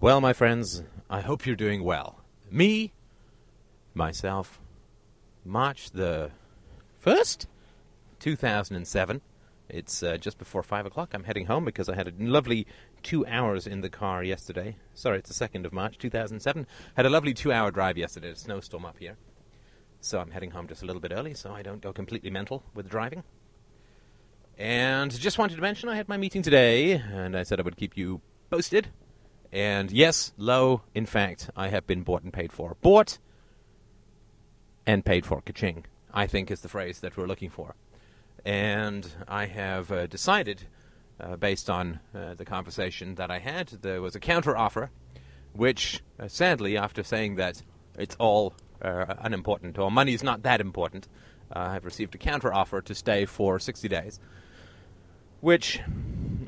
Well, my friends, I hope you're doing well. Me, myself, March the 1st, 2007. It's uh, just before 5 o'clock. I'm heading home because I had a lovely two hours in the car yesterday. Sorry, it's the 2nd of March, 2007. Had a lovely two hour drive yesterday. A snowstorm up here. So I'm heading home just a little bit early so I don't go completely mental with driving. And just wanted to mention I had my meeting today, and I said I would keep you posted. And yes, low, in fact, I have been bought and paid for. Bought and paid for. Kaching, I think, is the phrase that we're looking for. And I have uh, decided, uh, based on uh, the conversation that I had, there was a counter offer, which, uh, sadly, after saying that it's all uh, unimportant, or money is not that important, I've received a counter offer to stay for 60 days, which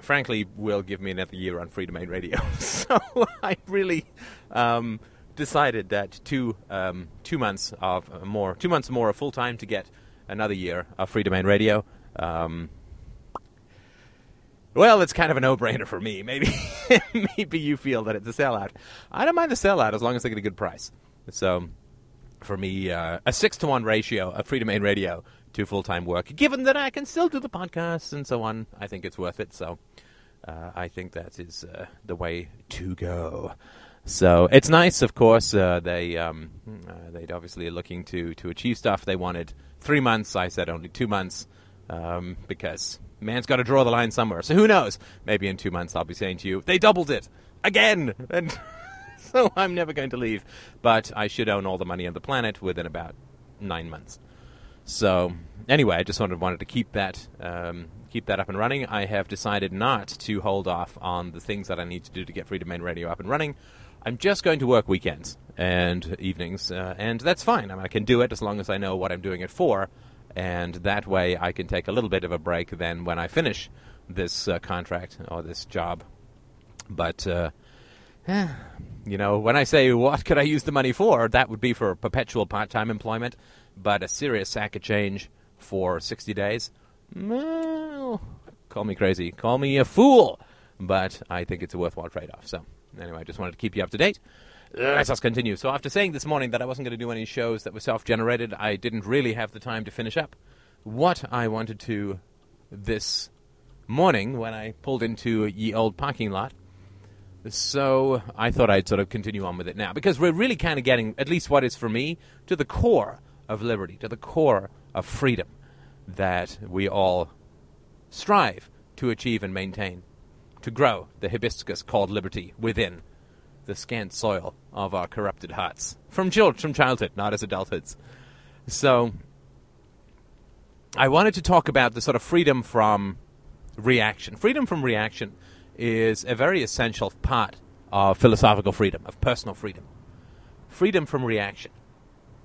frankly, will give me another year on Freedomain Radio. so I really um, decided that two um, two months of more, two months more of full time to get another year of Freedomain Radio. Um, well, it's kind of a no-brainer for me. Maybe, maybe you feel that it's a sellout. I don't mind the sellout as long as I get a good price. So, for me, uh, a six to one ratio of Freedomain Radio to full time work. Given that I can still do the podcast and so on, I think it's worth it. So uh, I think that is uh, the way to go. So it's nice, of course. Uh, they um, uh, they obviously are looking to to achieve stuff. They wanted three months. I said only two months um, because man's got to draw the line somewhere. So who knows? Maybe in two months I'll be saying to you, they doubled it again, and so I'm never going to leave. But I should own all the money on the planet within about nine months. So anyway, I just wanted wanted to keep that um, keep that up and running. I have decided not to hold off on the things that I need to do to get Freedomain Radio up and running. I'm just going to work weekends and evenings, uh, and that's fine. I, mean, I can do it as long as I know what I'm doing it for, and that way I can take a little bit of a break then when I finish this uh, contract or this job. But uh, you know, when I say what could I use the money for, that would be for perpetual part-time employment but a serious sack of change for 60 days, well, call me crazy, call me a fool, but I think it's a worthwhile trade off. So, anyway, I just wanted to keep you up to date. Let us continue. So, after saying this morning that I wasn't going to do any shows that were self generated, I didn't really have the time to finish up what I wanted to this morning when I pulled into ye old parking lot. So I thought I'd sort of continue on with it now because we're really kind of getting, at least what is for me, to the core of liberty, to the core of freedom that we all strive to achieve and maintain, to grow the hibiscus called liberty within the scant soil of our corrupted hearts from, child- from childhood, not as adulthoods. So, I wanted to talk about the sort of freedom from reaction. Freedom from reaction is a very essential part of philosophical freedom, of personal freedom. Freedom from reaction.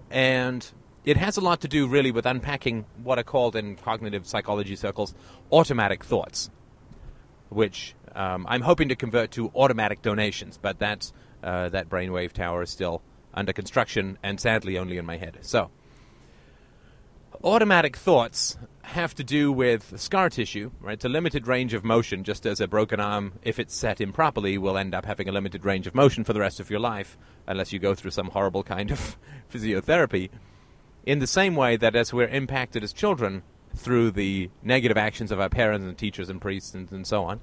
And it has a lot to do really with unpacking what are called in cognitive psychology circles automatic thoughts, which um, I'm hoping to convert to automatic donations, but that's, uh, that brainwave tower is still under construction and sadly only in my head. So, automatic thoughts have to do with scar tissue, right? It's a limited range of motion, just as a broken arm, if it's set improperly, will end up having a limited range of motion for the rest of your life, unless you go through some horrible kind of physiotherapy in the same way that as we're impacted as children through the negative actions of our parents and teachers and priests and, and so on,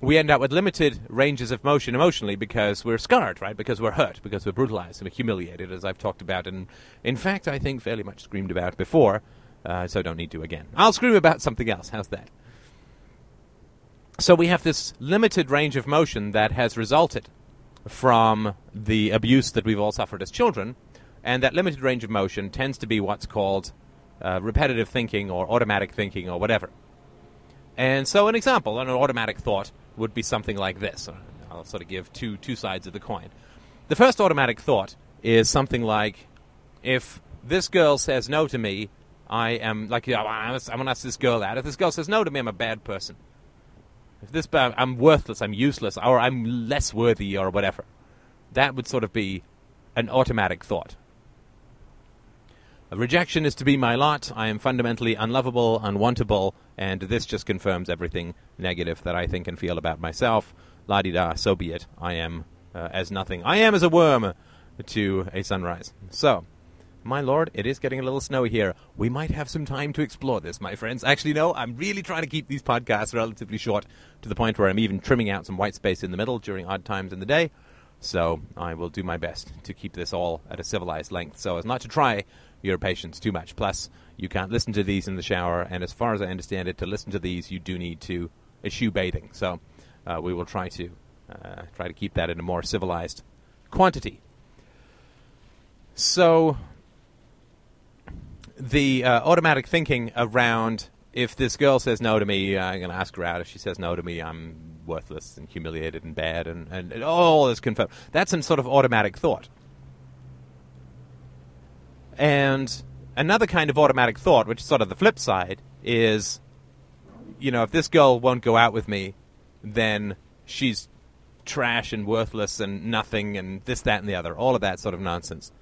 we end up with limited ranges of motion emotionally because we're scarred, right? Because we're hurt, because we're brutalized and humiliated, as I've talked about, and in fact, I think fairly much screamed about before, uh, so don't need to again. I'll scream about something else. How's that? So we have this limited range of motion that has resulted from the abuse that we've all suffered as children, and that limited range of motion tends to be what's called uh, repetitive thinking or automatic thinking or whatever. And so, an example, an automatic thought would be something like this. I'll sort of give two two sides of the coin. The first automatic thought is something like, if this girl says no to me, I am like, I'm going to ask this girl out. If this girl says no to me, I'm a bad person. If this, I'm worthless, I'm useless, or I'm less worthy, or whatever. That would sort of be an automatic thought. Rejection is to be my lot. I am fundamentally unlovable, unwantable, and this just confirms everything negative that I think and feel about myself. La di da, so be it. I am uh, as nothing. I am as a worm to a sunrise. So, my lord, it is getting a little snowy here. We might have some time to explore this, my friends. Actually, no, I'm really trying to keep these podcasts relatively short to the point where I'm even trimming out some white space in the middle during odd times in the day. So I will do my best to keep this all at a civilized length so as not to try your patience too much. Plus, you can't listen to these in the shower, and as far as I understand it, to listen to these, you do need to eschew bathing. So uh, we will try to uh, try to keep that in a more civilized quantity. So the uh, automatic thinking around if this girl says no to me, uh, I'm going to ask her out. If she says no to me, I'm worthless and humiliated and bad, and, and, and all is confirmed. That's some sort of automatic thought. And another kind of automatic thought, which is sort of the flip side, is you know, if this girl won't go out with me, then she's trash and worthless and nothing and this, that, and the other. All of that sort of nonsense.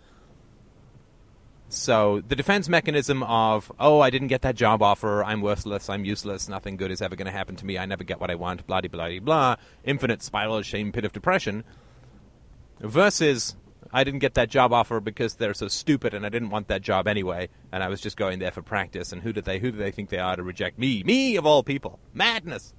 So the defense mechanism of, oh, I didn't get that job offer, I'm worthless, I'm useless, nothing good is ever going to happen to me, I never get what I want, blah, blah, blah, blah, infinite spiral, of shame, pit of depression, versus I didn't get that job offer because they're so stupid and I didn't want that job anyway, and I was just going there for practice, and who did they, who do they think they are to reject me? Me, of all people. Madness!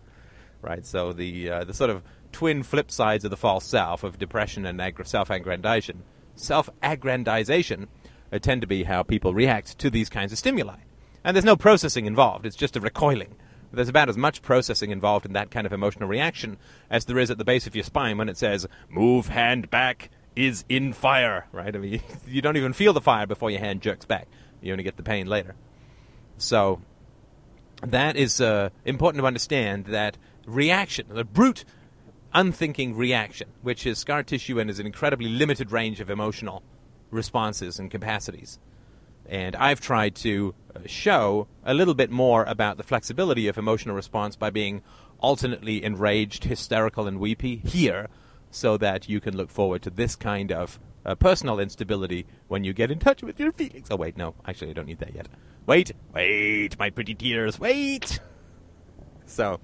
Right, so the, uh, the sort of twin flip sides of the false self, of depression and ag- self-aggrandization, self-aggrandization, uh, tend to be how people react to these kinds of stimuli. And there's no processing involved, it's just a recoiling. There's about as much processing involved in that kind of emotional reaction as there is at the base of your spine when it says, move hand back is in fire, right? I mean, you don't even feel the fire before your hand jerks back. You only get the pain later. So, that is uh, important to understand that reaction, the brute, unthinking reaction, which is scar tissue and is an incredibly limited range of emotional responses and capacities. And I've tried to uh, show a little bit more about the flexibility of emotional response by being alternately enraged, hysterical, and weepy here, so that you can look forward to this kind of uh, personal instability when you get in touch with your feelings. Oh, wait, no, actually, I don't need that yet. Wait, wait, my pretty tears, wait! So,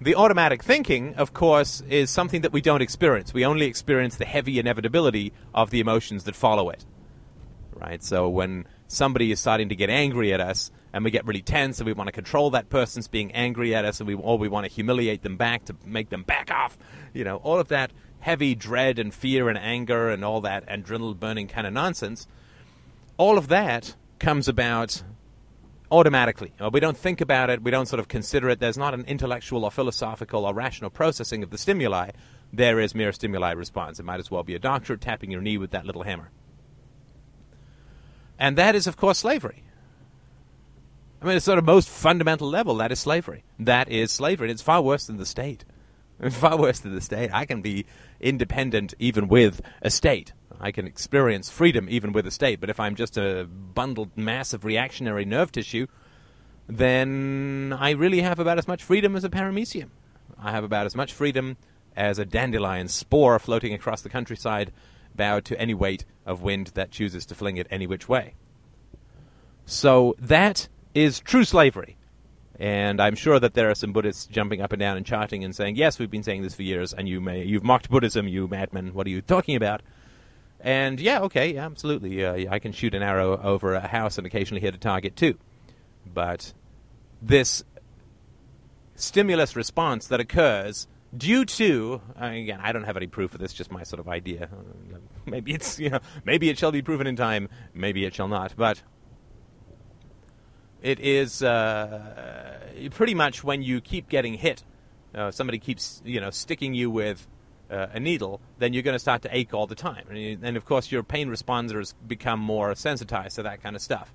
the automatic thinking, of course, is something that we don't experience. We only experience the heavy inevitability of the emotions that follow it. Right? So when somebody is starting to get angry at us and we get really tense and we want to control that person's being angry at us and we or we want to humiliate them back to make them back off, you know, all of that heavy dread and fear and anger and all that adrenaline burning kind of nonsense, all of that comes about automatically. Uh, we don't think about it. We don't sort of consider it. There's not an intellectual or philosophical or rational processing of the stimuli. There is mere stimuli response. It might as well be a doctor tapping your knee with that little hammer. And that is, of course, slavery. I mean, it's sort of most fundamental level. That is slavery. That is slavery. And it's far worse than the state. It's far worse than the state. I can be independent even with a state. I can experience freedom even with a state. But if I'm just a bundled mass of reactionary nerve tissue, then I really have about as much freedom as a paramecium. I have about as much freedom as a dandelion spore floating across the countryside, bowed to any weight of wind that chooses to fling it any which way. So that is true slavery. And I'm sure that there are some Buddhists jumping up and down and chanting and saying, "Yes, we've been saying this for years, and you may you've mocked Buddhism, you madman. What are you talking about?" And yeah, okay, yeah, absolutely. Uh, I can shoot an arrow over a house and occasionally hit a target too. But this stimulus response that occurs due to again, I don't have any proof of this, just my sort of idea. Maybe it's you know, maybe it shall be proven in time, maybe it shall not. But it is uh, pretty much when you keep getting hit, uh, somebody keeps you know sticking you with uh, a needle, then you're going to start to ache all the time. And, you, and, of course, your pain responders become more sensitized to that kind of stuff.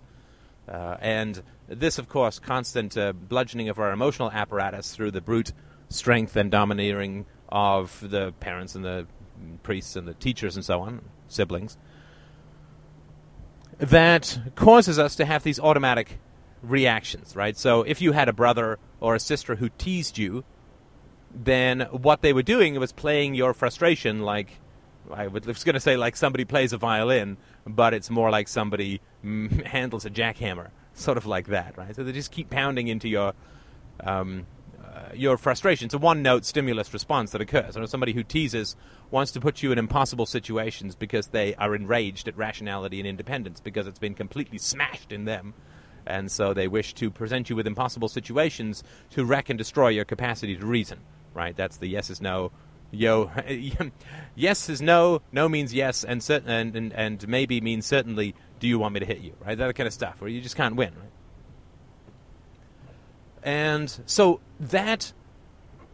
Uh, and this, of course, constant uh, bludgeoning of our emotional apparatus through the brute strength and domineering of the parents and the priests and the teachers and so on, siblings, that causes us to have these automatic reactions, right? So if you had a brother or a sister who teased you, then what they were doing was playing your frustration like I was going to say like somebody plays a violin, but it's more like somebody mm, handles a jackhammer, sort of like that, right? So they just keep pounding into your um, your frustration. It's a one note stimulus response that occurs. You know, somebody who teases wants to put you in impossible situations because they are enraged at rationality and independence because it's been completely smashed in them. And so they wish to present you with impossible situations to wreck and destroy your capacity to reason. Right? That's the yes is no. Yo, yes is no, no means yes, and, certain, and, and, and maybe means certainly, do you want me to hit you? Right? That kind of stuff, where you just can't win. Right? And so that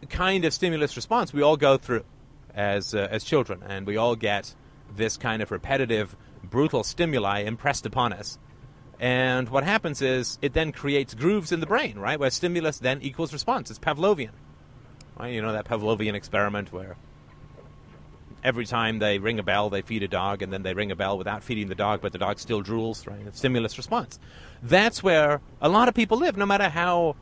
kind of stimulus response we all go through as uh, as children, and we all get this kind of repetitive, brutal stimuli impressed upon us. And what happens is it then creates grooves in the brain, right? Where stimulus then equals response. It's Pavlovian. Right? You know that Pavlovian experiment where every time they ring a bell, they feed a dog, and then they ring a bell without feeding the dog, but the dog still drools, right? It's stimulus response. That's where a lot of people live, no matter how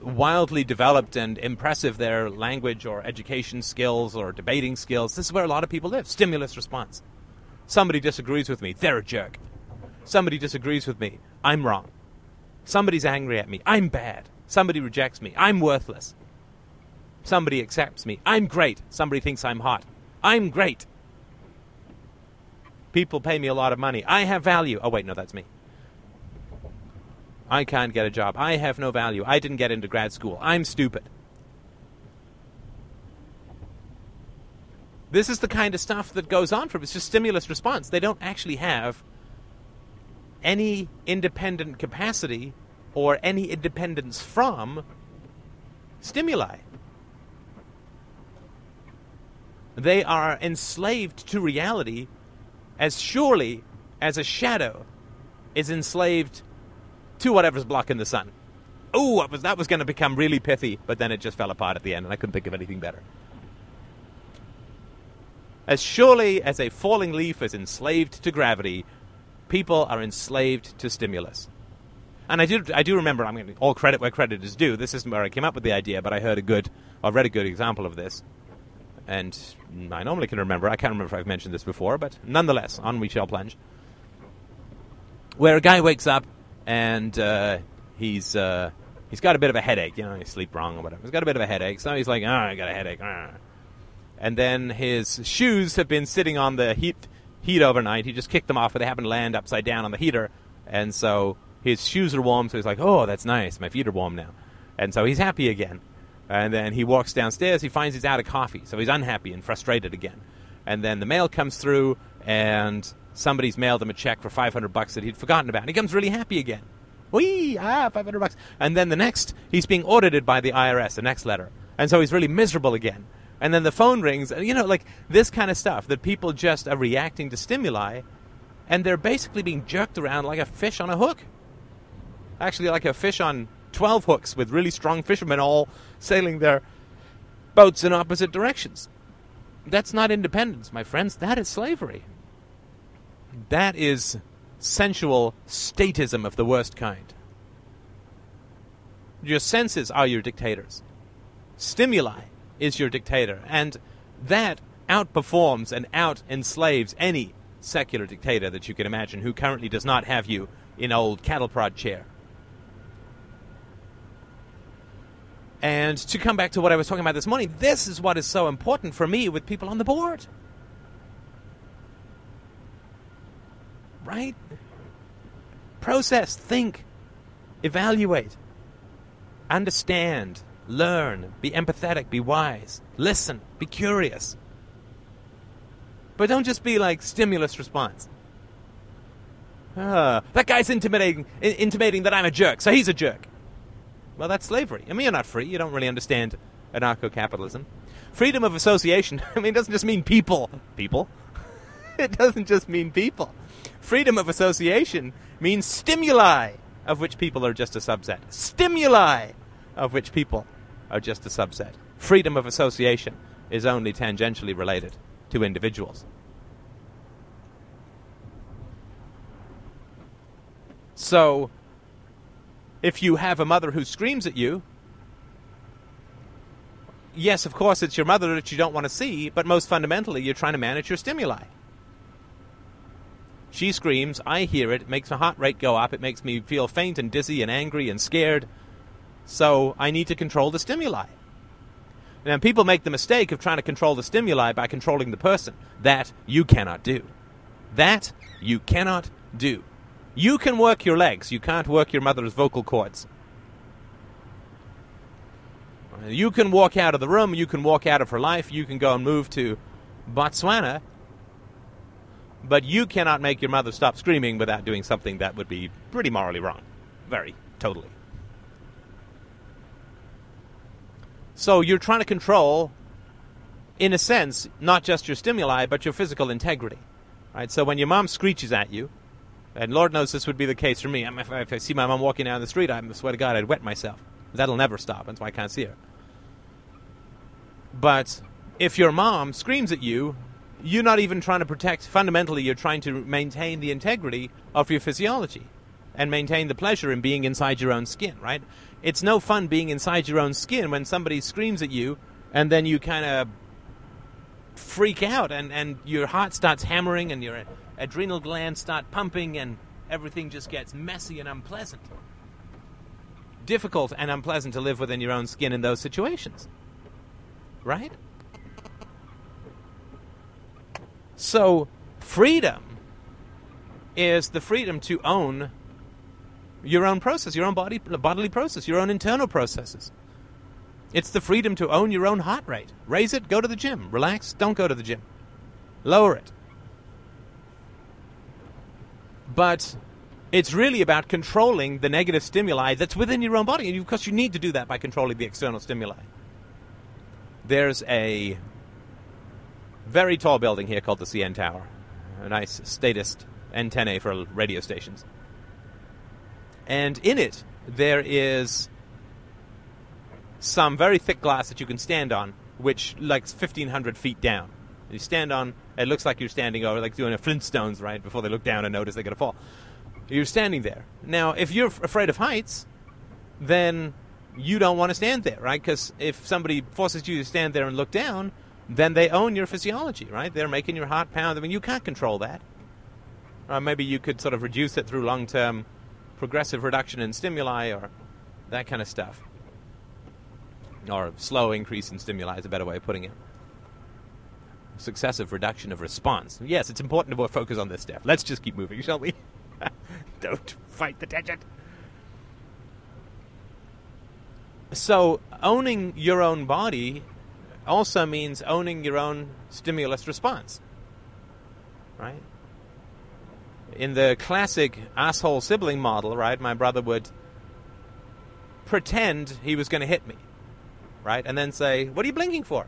wildly developed and impressive their language or education skills or debating skills. This is where a lot of people live. Stimulus response. Somebody disagrees with me, they're a jerk. Somebody disagrees with me, I'm wrong. Somebody's angry at me, I'm bad. Somebody rejects me, I'm worthless. Somebody accepts me, I'm great. Somebody thinks I'm hot, I'm great. People pay me a lot of money, I have value. Oh, wait, no, that's me. I can't get a job. I have no value. I didn't get into grad school. I'm stupid. This is the kind of stuff that goes on from it's just stimulus response. They don't actually have any independent capacity or any independence from stimuli. They are enslaved to reality as surely as a shadow is enslaved to whatever's blocking the sun. Oh, that was, going to become really pithy, but then it just fell apart at the end, and I couldn't think of anything better. As surely as a falling leaf is enslaved to gravity, people are enslaved to stimulus. And I do, I do remember, I'm mean, all credit where credit is due. This isn't where I came up with the idea, but I heard a good, I read a good example of this. And I normally can remember, I can't remember if I've mentioned this before, but nonetheless, on we shall plunge. Where a guy wakes up and uh, he's uh, he's got a bit of a headache. You know, he sleep wrong or whatever. He's got a bit of a headache, so he's like, "Oh, I got a headache." And then his shoes have been sitting on the heat heat overnight. He just kicked them off, but they happen to land upside down on the heater, and so his shoes are warm. So he's like, "Oh, that's nice. My feet are warm now," and so he's happy again. And then he walks downstairs. He finds he's out of coffee, so he's unhappy and frustrated again. And then the mail comes through, and somebody's mailed him a check for 500 bucks that he'd forgotten about. And he comes really happy again. Whee! Ah, 500 bucks. And then the next, he's being audited by the IRS, the next letter. And so he's really miserable again. And then the phone rings, and you know, like this kind of stuff that people just are reacting to stimuli, and they're basically being jerked around like a fish on a hook. Actually, like a fish on 12 hooks with really strong fishermen all sailing their boats in opposite directions. That's not independence, my friends. That is slavery. That is sensual statism of the worst kind. Your senses are your dictators. Stimuli is your dictator. And that outperforms and out enslaves any secular dictator that you can imagine who currently does not have you in old cattle prod chair. And to come back to what I was talking about this morning, this is what is so important for me with people on the board. right? Process, think, evaluate, understand, learn, be empathetic, be wise, listen, be curious. But don't just be like stimulus response. Uh, that guy's intimating, intimating that I'm a jerk, so he's a jerk. Well, that's slavery. I mean, you're not free. You don't really understand anarcho capitalism. Freedom of association, I mean, it doesn't just mean people. People. it doesn't just mean people. Freedom of association means stimuli, of which people are just a subset. Stimuli, of which people are just a subset. Freedom of association is only tangentially related to individuals. So, if you have a mother who screams at you, yes, of course, it's your mother that you don't want to see, but most fundamentally, you're trying to manage your stimuli. She screams. I hear it. It makes my heart rate go up. It makes me feel faint and dizzy and angry and scared. So I need to control the stimuli. Now, people make the mistake of trying to control the stimuli by controlling the person. That you cannot do. That you cannot do. You can work your legs, you can't work your mother's vocal cords. You can walk out of the room, you can walk out of her life, you can go and move to Botswana, but you cannot make your mother stop screaming without doing something that would be pretty morally wrong. Very, totally. So you're trying to control, in a sense, not just your stimuli, but your physical integrity. Right? So when your mom screeches at you, and Lord knows this would be the case for me. If I, if I see my mom walking down the street, I swear to God, I'd wet myself. That'll never stop. That's why I can't see her. But if your mom screams at you, you're not even trying to protect. Fundamentally, you're trying to maintain the integrity of your physiology and maintain the pleasure in being inside your own skin, right? It's no fun being inside your own skin when somebody screams at you and then you kind of freak out and, and your heart starts hammering and your adrenal glands start pumping and everything just gets messy and unpleasant. Difficult and unpleasant to live within your own skin in those situations. Right? So, freedom is the freedom to own your own process, your own body, bodily process, your own internal processes. It's the freedom to own your own heart rate. Raise it, go to the gym. Relax, don't go to the gym. Lower it. But it's really about controlling the negative stimuli that's within your own body. And of course, you need to do that by controlling the external stimuli. There's a very tall building here called the CN Tower, a nice statist antennae for radio stations. And in it, there is some very thick glass that you can stand on, which like 1,500 feet down. You stand on, it looks like you're standing over, like doing a Flintstones, right? Before they look down and notice they're going to fall. You're standing there. Now, if you're afraid of heights, then you don't want to stand there, right? Because if somebody forces you to stand there and look down, then they own your physiology, right? They're making your heart pound. I mean, you can't control that. Or maybe you could sort of reduce it through long term progressive reduction in stimuli or that kind of stuff. Or slow increase in stimuli is a better way of putting it. Successive reduction of response. Yes, it's important to focus on this stuff. Let's just keep moving, shall we? Don't fight the tension. So, owning your own body also means owning your own stimulus response. Right? In the classic asshole sibling model, right, my brother would pretend he was going to hit me, right, and then say, "What are you blinking for?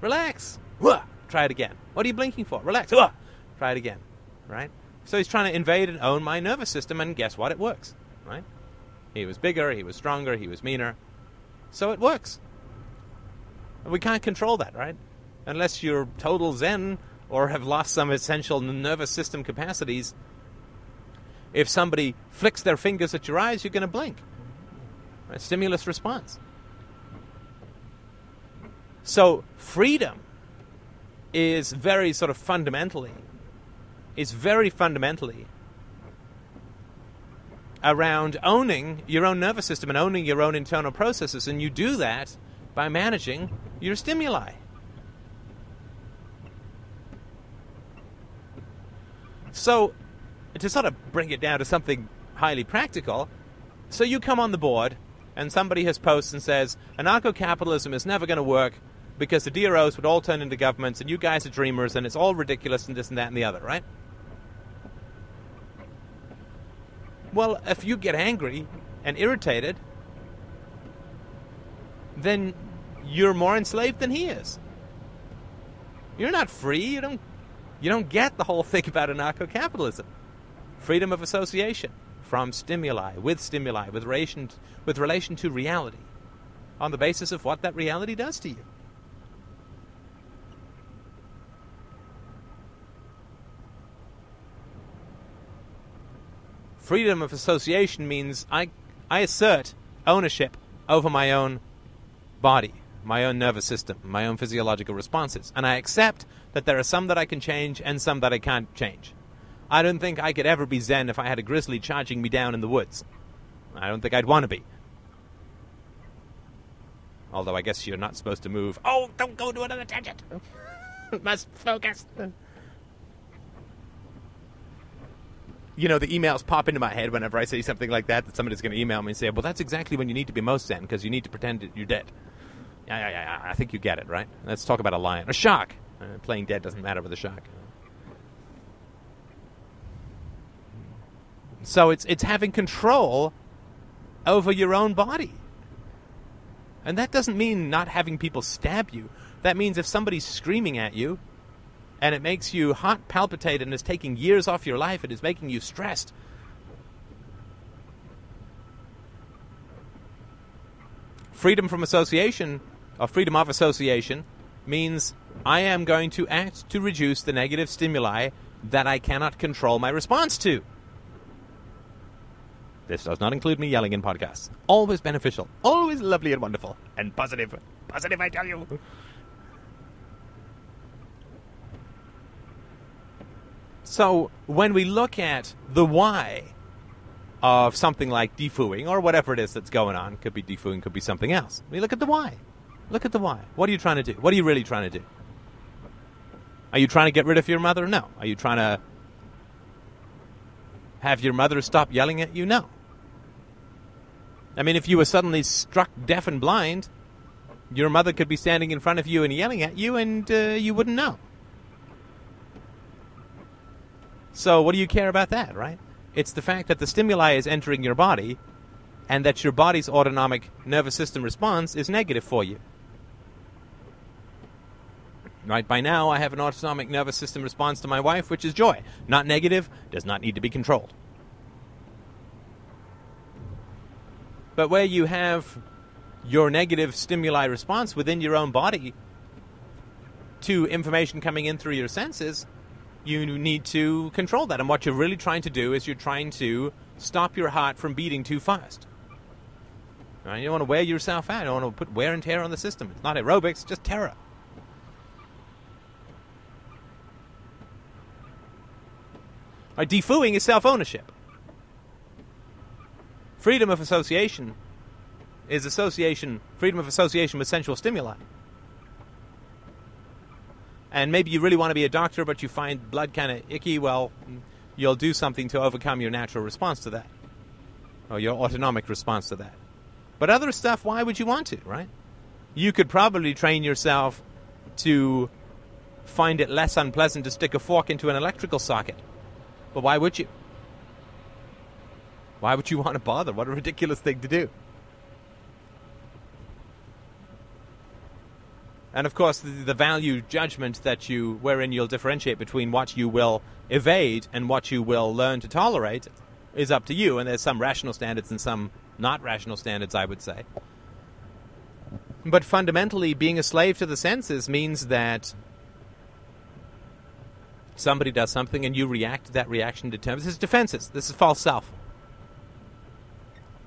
Relax. Wah! Try it again. What are you blinking for? Relax. Wah! Try it again, right." So he's trying to invade and own my nervous system, and guess what? It works, right? He was bigger, he was stronger, he was meaner, so it works. We can't control that, right? Unless you're total Zen or have lost some essential nervous system capacities, if somebody flicks their fingers at your eyes, you're going to blink. A stimulus response. So freedom is very sort of fundamentally, is very fundamentally around owning your own nervous system and owning your own internal processes, and you do that by managing your stimuli. So, to sort of bring it down to something highly practical, so you come on the board and somebody has posts and says, anarcho capitalism is never going to work because the DROs would all turn into governments and you guys are dreamers and it's all ridiculous and this and that and the other, right? Well, if you get angry and irritated, then you're more enslaved than he is. You're not free. You don't you don't get the whole thing about anarcho capitalism. Freedom of association from stimuli, with stimuli, with relation, with relation to reality, on the basis of what that reality does to you. Freedom of association means I, I assert ownership over my own body, my own nervous system, my own physiological responses, and I accept that there are some that I can change and some that I can't change. I don't think I could ever be Zen if I had a grizzly charging me down in the woods. I don't think I'd want to be. Although I guess you're not supposed to move. Oh, don't go to another tangent. Must focus. You know, the emails pop into my head whenever I say something like that, that somebody's going to email me and say, well, that's exactly when you need to be most zen, because you need to pretend you're dead. Yeah, yeah, yeah, I think you get it, right? Let's talk about a lion. A shark. Uh, playing dead doesn't matter with a shark. So it's it's having control over your own body. And that doesn't mean not having people stab you. That means if somebody's screaming at you and it makes you hot palpitate and is taking years off your life, is making you stressed. Freedom from association, or freedom of association, means I am going to act to reduce the negative stimuli that I cannot control my response to. This does not include me yelling in podcasts. Always beneficial, always lovely and wonderful, and positive. Positive, I tell you. So, when we look at the why of something like defooing or whatever it is that's going on, could be defooing, could be something else. We look at the why. Look at the why. What are you trying to do? What are you really trying to do? Are you trying to get rid of your mother? No. Are you trying to have your mother stop yelling at you? No. I mean, if you were suddenly struck deaf and blind, your mother could be standing in front of you and yelling at you, and uh, you wouldn't know. So, what do you care about that, right? It's the fact that the stimuli is entering your body and that your body's autonomic nervous system response is negative for you. Right by now, I have an autonomic nervous system response to my wife, which is joy. Not negative, does not need to be controlled. But where you have your negative stimuli response within your own body to information coming in through your senses, you need to control that. And what you're really trying to do is you're trying to stop your heart from beating too fast. Right? You don't want to wear yourself out. You don't want to put wear and tear on the system. It's not aerobics, it's just terror. Right, defooing is self ownership. Freedom of association is association, freedom of association with sensual stimuli and maybe you really want to be a doctor, but you find blood kind of icky, well, you'll do something to overcome your natural response to that, or your autonomic response to that. But other stuff, why would you want to, right? You could probably train yourself to find it less unpleasant to stick a fork into an electrical socket. But why would you? Why would you want to bother? What a ridiculous thing to do. And of course, the, the, value judgment that you, wherein you'll differentiate between what you will evade and what you will learn to tolerate, is up to you. And there's some rational standards and some not rational standards, I would say. But fundamentally, being a slave to the senses means that somebody does something and you react that reaction determines. This is defenses. This is false self.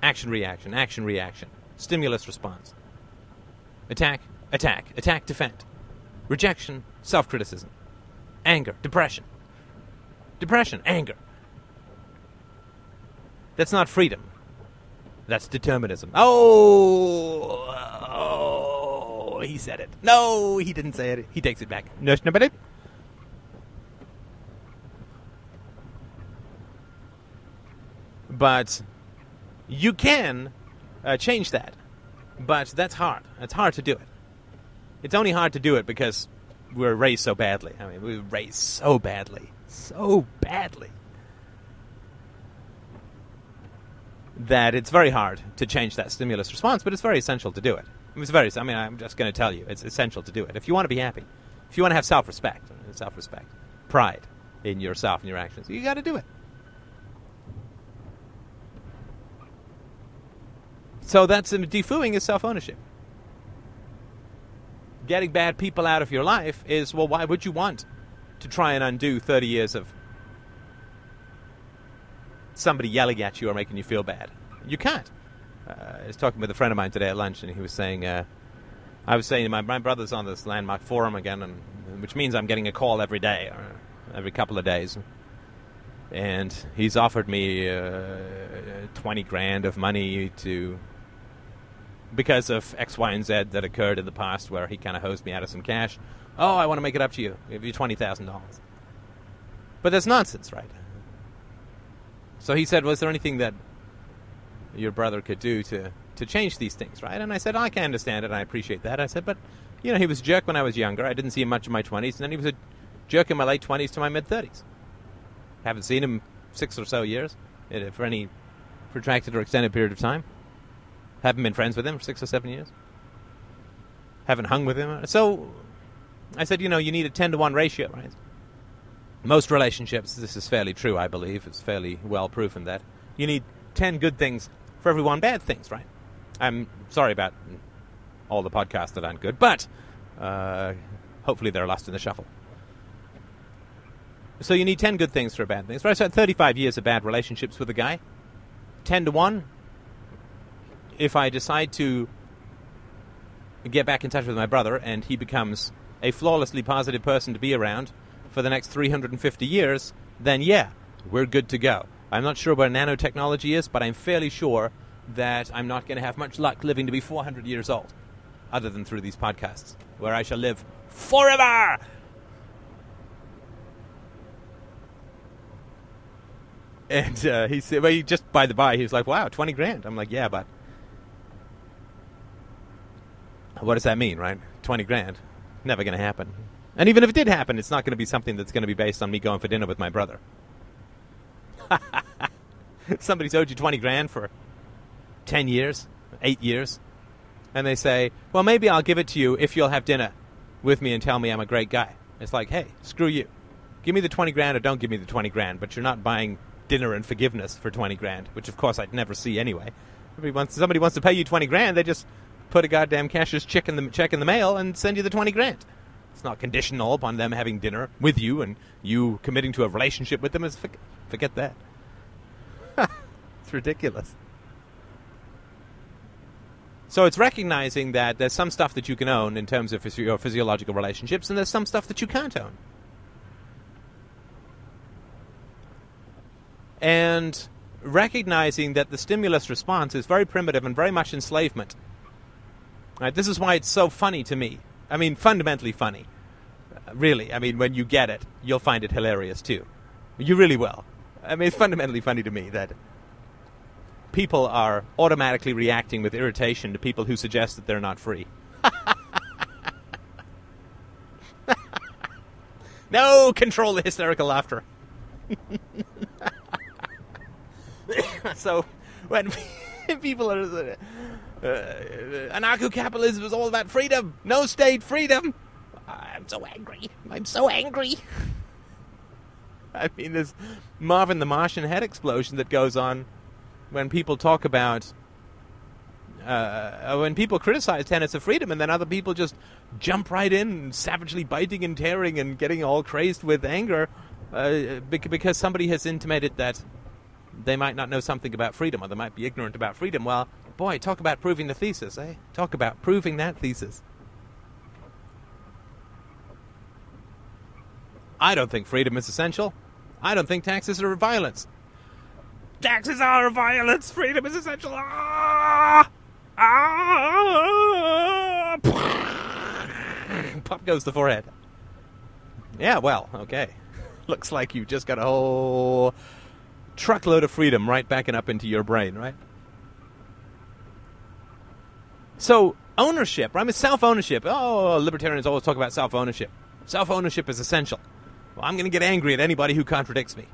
Action reaction, action reaction, stimulus response. Attack, Attack, attack, defend. Rejection, self criticism. Anger, depression. Depression, anger. That's not freedom. That's determinism. Oh, oh, he said it. No, he didn't say it. He takes it back. No. But you can uh, change that. But that's hard. It's hard to do it. It's only hard to do it because we're raised so badly. I mean, we were raised so badly. So badly. That it's very hard to change that stimulus response, but it's very essential to do it. It's very. I mean, I'm just going to tell you, it's essential to do it. If you want to be happy, if you want to have self-respect, self-respect, pride in yourself and your actions, you got to do it. So that's defooing is self-ownership getting bad people out of your life is well, why would you want to try and undo 30 years of somebody yelling at you or making you feel bad? You can't. Uh, I was talking with a friend of mine today at lunch, and he was saying, uh, I was saying, my, my brother's on this landmark forum again, and which means I'm getting a call every day or every couple of days. And he's offered me uh, 20 grand of money to because of X, Y, and Z that occurred in the past where he kind of hosed me out of some cash. Oh, I want to make it up to you. Give you $20,000. But that's nonsense, right? So he said, Was there anything that your brother could do to, to change these things, right? And I said, I can understand it, I appreciate that. I said, But, you know, he was a jerk when I was younger. I didn't see him much in my 20s, and then he was a jerk in my late 20s to my mid 30s. Haven't seen him six or so years uh, for any protracted or extended period of time. Haven't been friends with him for six or seven years. Haven't hung with him. So I said, you know, you need a 10 to 1 ratio, right? Most relationships, this is fairly true, I believe. It's fairly well proven that you need 10 good things for every one bad things, right? I'm sorry about all the podcasts that aren't good, but uh, hopefully they're lost in the shuffle. So you need 10 good things for a bad things. Right, so I had 35 years of bad relationships with a guy. 10 to 1, if I decide to get back in touch with my brother and he becomes a flawlessly positive person to be around for the next 350 years, then yeah, we're good to go. I'm not sure what nanotechnology is, but I'm fairly sure that I'm not going to have much luck living to be 400 years old, other than through these podcasts, where I shall live forever. And uh, he said, well, he just by the by, he was like, wow, 20 grand. I'm like, yeah, but what does that mean, right? 20 grand. Never going to happen. And even if it did happen, it's not going to be something that's going to be based on me going for dinner with my brother. Somebody's owed you 20 grand for 10 years, 8 years, and they say, well, maybe I'll give it to you if you'll have dinner with me and tell me I'm a great guy. It's like, hey, screw you. Give me the 20 grand or don't give me the 20 grand, but you're not buying dinner and forgiveness for 20 grand, which of course I'd never see anyway. Wants, somebody wants to pay you 20 grand, they just put a goddamn cashier's check in the check in the mail and send you the twenty grand. It's not conditional upon them having dinner with you and you committing to a relationship with them. Is forget that. it's ridiculous. So it's recognizing that there's some stuff that you can own in terms of your physiological relationships, and there's some stuff that you can't own. And recognizing that the stimulus response is very primitive and very much enslavement. Right? This is why it's so funny to me. I mean, fundamentally funny. Uh, really. I mean, when you get it, you'll find it hilarious too. You really will. I mean, it's fundamentally funny to me that people are automatically reacting with irritation to people who suggest that they're not free. no, control the hysterical laughter. so, when people are uh, anarcho-capitalism is all about freedom. No state freedom. I'm so angry. I'm so angry. I mean, there's Marvin the Martian head explosion that goes on when people talk about uh, when people criticize tenets of freedom, and then other people just jump right in, savagely biting and tearing and getting all crazed with anger uh, because somebody has intimated that they might not know something about freedom or they might be ignorant about freedom. Well, Boy, talk about proving the thesis, eh? Talk about proving that thesis. I don't think freedom is essential. I don't think taxes are violence. Taxes are violence. Freedom is essential. Ah! Ah! Pop goes the forehead. Yeah, well, okay. Looks like you've just got a whole truckload of freedom right backing up into your brain, right? So ownership, right? I mean, self ownership. Oh, oh, oh, libertarians always talk about self ownership. Self ownership is essential. Well, I'm going to get angry at anybody who contradicts me.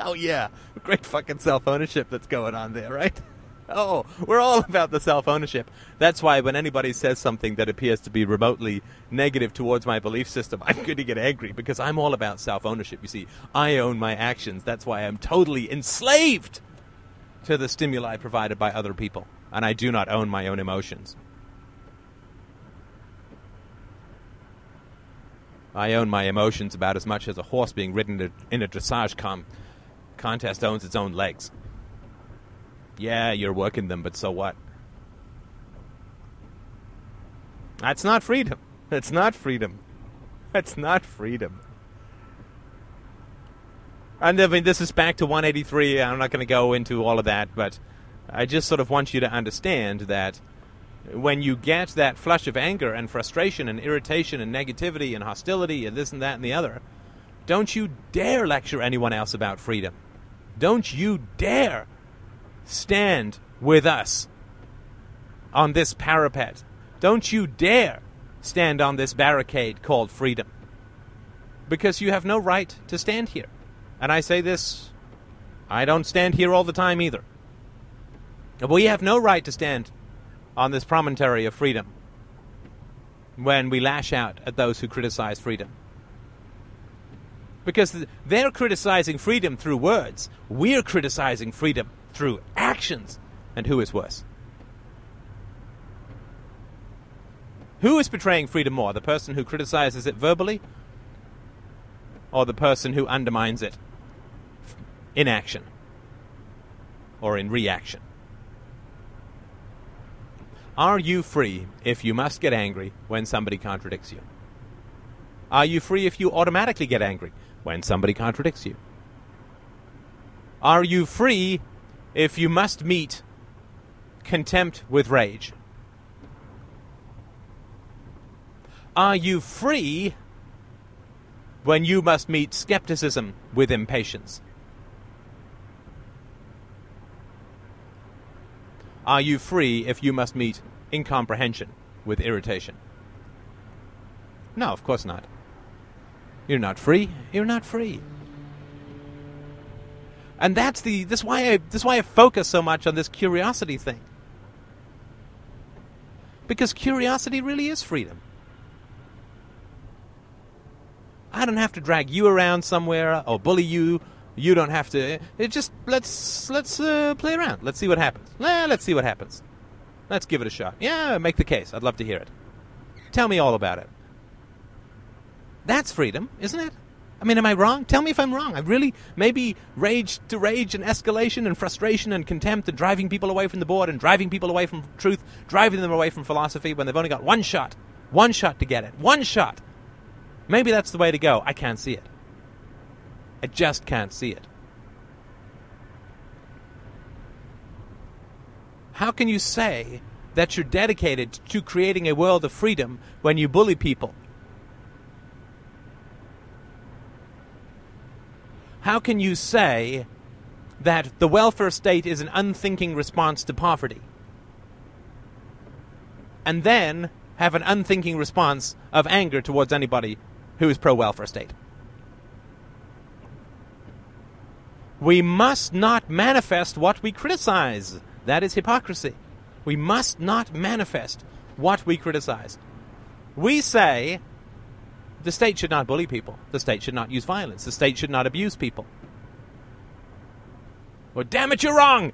oh yeah, great fucking self ownership that's going on there, right? Oh, we're all about the self ownership. That's why when anybody says something that appears to be remotely negative towards my belief system, I'm going to get angry because I'm all about self ownership. You see, I own my actions. That's why I'm totally enslaved to the stimuli provided by other people and I do not own my own emotions. I own my emotions about as much as a horse being ridden in a dressage com- contest owns its own legs. Yeah, you're working them, but so what? That's not freedom. That's not freedom. That's not freedom. And I mean, this is back to 183. I'm not going to go into all of that, but I just sort of want you to understand that when you get that flush of anger and frustration and irritation and negativity and hostility and this and that and the other, don't you dare lecture anyone else about freedom. Don't you dare stand with us on this parapet. Don't you dare stand on this barricade called freedom. Because you have no right to stand here. And I say this, I don't stand here all the time either. We have no right to stand on this promontory of freedom when we lash out at those who criticize freedom. Because they're criticizing freedom through words, we're criticizing freedom through actions. And who is worse? Who is betraying freedom more? The person who criticizes it verbally or the person who undermines it in action or in reaction? Are you free if you must get angry when somebody contradicts you? Are you free if you automatically get angry when somebody contradicts you? Are you free if you must meet contempt with rage? Are you free when you must meet skepticism with impatience? Are you free if you must meet incomprehension with irritation? No, of course not. You're not free. You're not free. And that's the this why I this why I focus so much on this curiosity thing. Because curiosity really is freedom. I don't have to drag you around somewhere or bully you you don't have to. It just let's let's uh, play around. Let's see what happens. Eh, let's see what happens. Let's give it a shot. Yeah, make the case. I'd love to hear it. Tell me all about it. That's freedom, isn't it? I mean, am I wrong? Tell me if I'm wrong. I really maybe rage to rage and escalation and frustration and contempt and driving people away from the board and driving people away from truth, driving them away from philosophy when they've only got one shot, one shot to get it, one shot. Maybe that's the way to go. I can't see it. I just can't see it. How can you say that you're dedicated to creating a world of freedom when you bully people? How can you say that the welfare state is an unthinking response to poverty? And then have an unthinking response of anger towards anybody who is pro welfare state? We must not manifest what we criticize. That is hypocrisy. We must not manifest what we criticize. We say the state should not bully people. The state should not use violence. The state should not abuse people. Well, damn it, you're wrong!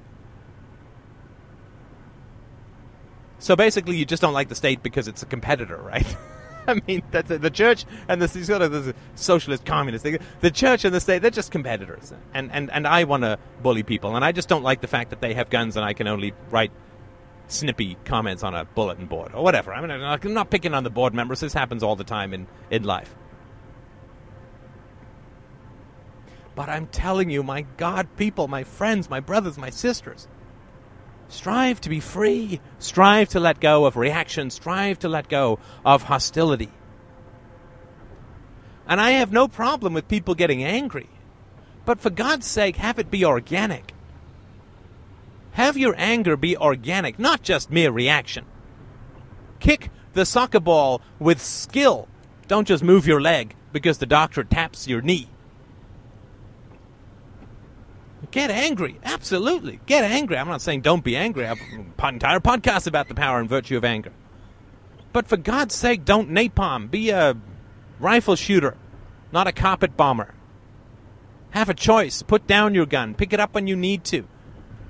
So basically, you just don't like the state because it's a competitor, right? I mean, that's the church and the sort of the socialist communist thing. The church and the state, they're just competitors. And, and, and I want to bully people. And I just don't like the fact that they have guns and I can only write snippy comments on a bulletin board or whatever. I mean, I'm not picking on the board members. This happens all the time in, in life. But I'm telling you, my God, people, my friends, my brothers, my sisters, Strive to be free. Strive to let go of reaction. Strive to let go of hostility. And I have no problem with people getting angry. But for God's sake, have it be organic. Have your anger be organic, not just mere reaction. Kick the soccer ball with skill. Don't just move your leg because the doctor taps your knee. Get angry. Absolutely. Get angry. I'm not saying don't be angry. I have an entire podcast about the power and virtue of anger. But for God's sake, don't napalm. Be a rifle shooter, not a carpet bomber. Have a choice. Put down your gun. Pick it up when you need to.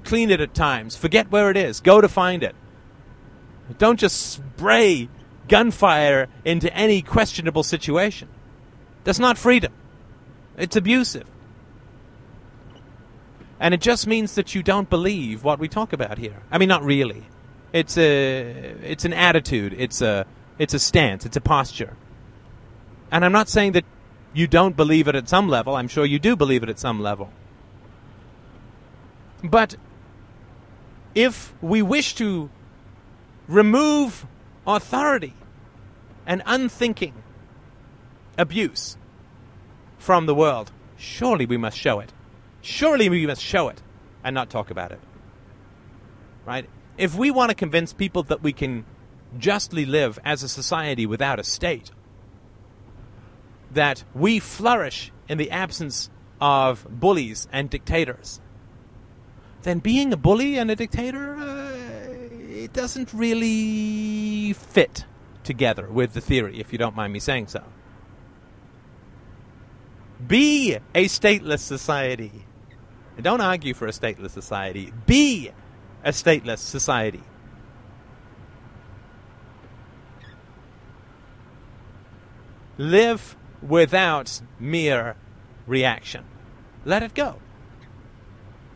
Clean it at times. Forget where it is. Go to find it. Don't just spray gunfire into any questionable situation. That's not freedom. It's abusive. And it just means that you don't believe what we talk about here. I mean, not really. It's a, it's an attitude. It's a, it's a stance. It's a posture. And I'm not saying that you don't believe it at some level. I'm sure you do believe it at some level. But if we wish to remove authority and unthinking abuse from the world, surely we must show it. Surely we must show it and not talk about it. Right? If we want to convince people that we can justly live as a society without a state, that we flourish in the absence of bullies and dictators, then being a bully and a dictator, uh, it doesn't really fit together with the theory, if you don't mind me saying so. Be a stateless society. Don't argue for a stateless society. Be a stateless society. Live without mere reaction. Let it go.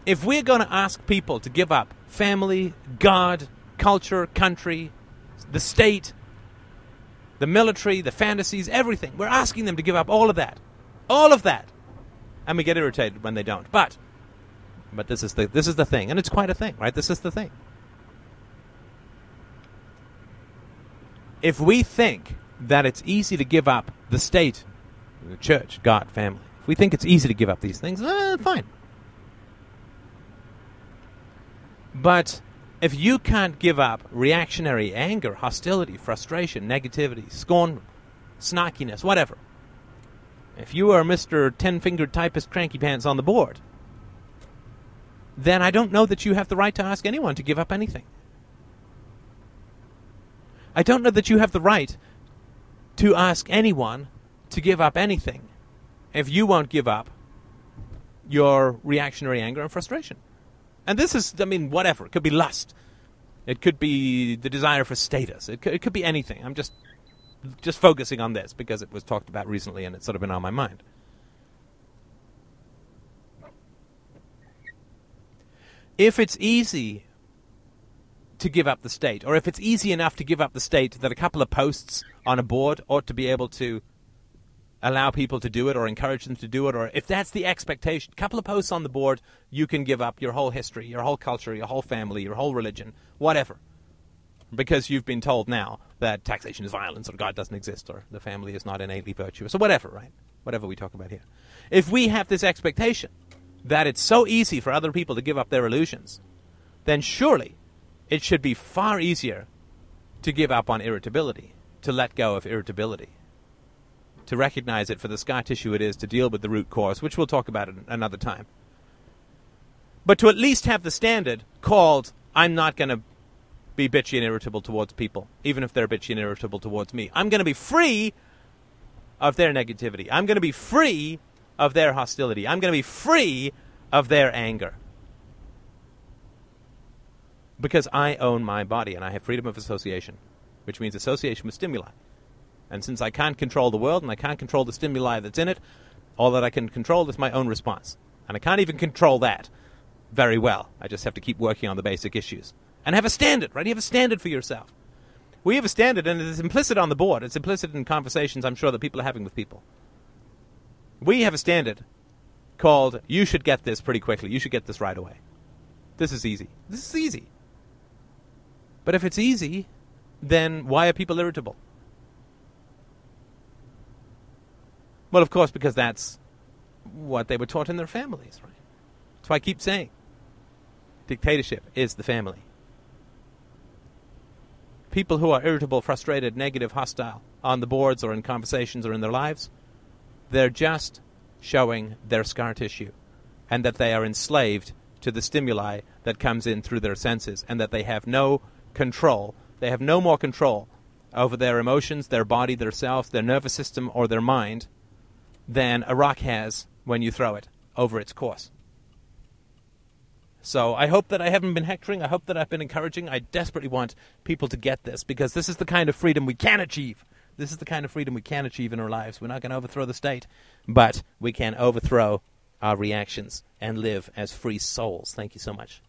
If we're going to ask people to give up family, God, culture, country, the state, the military, the fantasies, everything, we're asking them to give up all of that. All of that. And we get irritated when they don't. But but this is the this is the thing, and it's quite a thing, right? This is the thing. If we think that it's easy to give up the state, the church, God, family, if we think it's easy to give up these things, eh, fine. But if you can't give up reactionary anger, hostility, frustration, negativity, scorn, snarkiness, whatever, if you are Mr. Ten Fingered Typist Cranky Pants on the board, then I don't know that you have the right to ask anyone to give up anything. I don't know that you have the right to ask anyone to give up anything if you won't give up your reactionary anger and frustration. And this is, I mean, whatever. It could be lust. It could be the desire for status. It could, it could be anything. I'm just just focusing on this because it was talked about recently and it's sort of been on my mind. If it's easy to give up the state, or if it's easy enough to give up the state that a couple of posts on a board ought to be able to allow people to do it or encourage them to do it, or if that's the expectation, a couple of posts on the board, you can give up your whole history, your whole culture, your whole family, your whole religion, whatever because you've been told now that taxation is violence or God doesn't exist or the family is not innately virtuous or whatever, right? Whatever we talk about here. If we have this expectation that it's so easy for other people to give up their illusions, then surely it should be far easier to give up on irritability, to let go of irritability, to recognize it for the scar tissue it is, to deal with the root cause, which we'll talk about another time. But to at least have the standard called, I'm not going to be bitchy and irritable towards people, even if they're bitchy and irritable towards me. I'm going to be free of their negativity. I'm going to be free of their hostility. I'm going to be free of their anger. Because I own my body and I have freedom of association, which means association with stimuli. And since I can't control the world and I can't control the stimuli that's in it, all that I can control is my own response. And I can't even control that very well. I just have to keep working on the basic issues and have a standard, right? You have a standard for yourself. We have a standard, and it is implicit on the board. It's implicit in conversations I'm sure that people are having with people. We have a standard called you should get this pretty quickly. You should get this right away. This is easy. This is easy. But if it's easy, then why are people irritable? Well, of course, because that's what they were taught in their families, right? That's why I keep saying dictatorship is the family people who are irritable, frustrated, negative, hostile on the boards or in conversations or in their lives, they're just showing their scar tissue and that they are enslaved to the stimuli that comes in through their senses and that they have no control. They have no more control over their emotions, their body, their self, their nervous system, or their mind than a rock has when you throw it over its course. So I hope that I haven't been hectoring. I hope that I've been encouraging. I desperately want people to get this because this is the kind of freedom we can achieve. This is the kind of freedom we can achieve in our lives. We're not going to overthrow the state, but we can overthrow our reactions and live as free souls. Thank you so much.